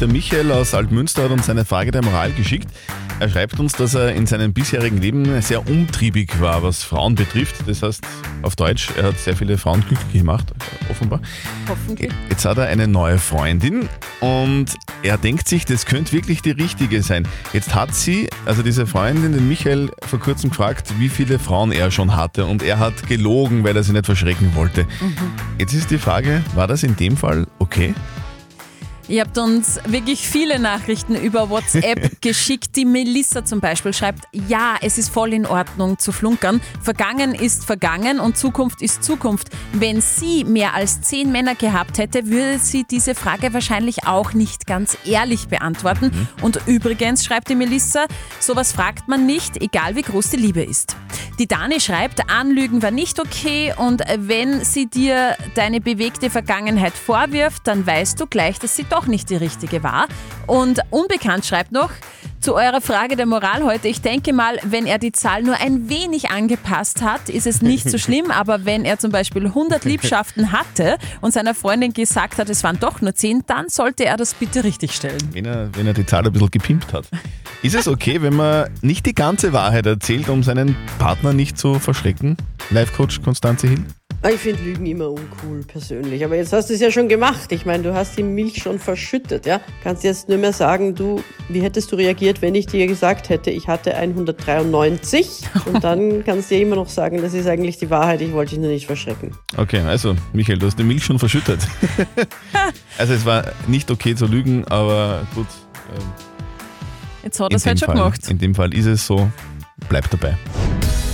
Der Michael aus Altmünster hat uns eine Frage der Moral geschickt. Er schreibt uns, dass er in seinem bisherigen Leben sehr umtriebig war, was Frauen betrifft. Das heißt, auf Deutsch, er hat sehr viele Frauen glücklich gemacht, offenbar. Hoffentlich. Jetzt hat er eine neue Freundin und er denkt sich, das könnte wirklich die richtige sein. Jetzt hat sie, also diese Freundin, den Michael vor kurzem gefragt, wie viele Frauen er schon hatte und er hat gelogen, weil er sie nicht verschrecken wollte. Jetzt ist die Frage, war das in dem Fall okay? Ihr habt uns wirklich viele Nachrichten über WhatsApp geschickt. Die Melissa zum Beispiel schreibt, ja, es ist voll in Ordnung zu flunkern. Vergangen ist vergangen und Zukunft ist Zukunft. Wenn sie mehr als zehn Männer gehabt hätte, würde sie diese Frage wahrscheinlich auch nicht ganz ehrlich beantworten. Und übrigens, schreibt die Melissa, sowas fragt man nicht, egal wie groß die Liebe ist. Die Dani schreibt, Anlügen war nicht okay und wenn sie dir deine bewegte Vergangenheit vorwirft, dann weißt du gleich, dass sie doch nicht die richtige war. Und Unbekannt schreibt noch, zu eurer Frage der Moral heute, ich denke mal, wenn er die Zahl nur ein wenig angepasst hat, ist es nicht so schlimm, aber wenn er zum Beispiel 100 Liebschaften hatte und seiner Freundin gesagt hat, es waren doch nur 10, dann sollte er das bitte richtig stellen. Wenn er, wenn er die Zahl ein bisschen gepimpt hat. Ist es okay, wenn man nicht die ganze Wahrheit erzählt, um seinen Partner nicht zu verschrecken? Life-Coach Konstanze Hill? Ich finde Lügen immer uncool persönlich. Aber jetzt hast du es ja schon gemacht. Ich meine, du hast die Milch schon verschüttet, ja? Kannst jetzt nur mehr sagen, du, wie hättest du reagiert, wenn ich dir gesagt hätte, ich hatte 193? Und dann kannst du dir immer noch sagen, das ist eigentlich die Wahrheit, ich wollte dich nur nicht verschrecken. Okay, also Michael, du hast die Milch schon verschüttet. also es war nicht okay zu lügen, aber gut. ähm, Jetzt hat er es halt schon gemacht. In dem Fall ist es so, bleib dabei.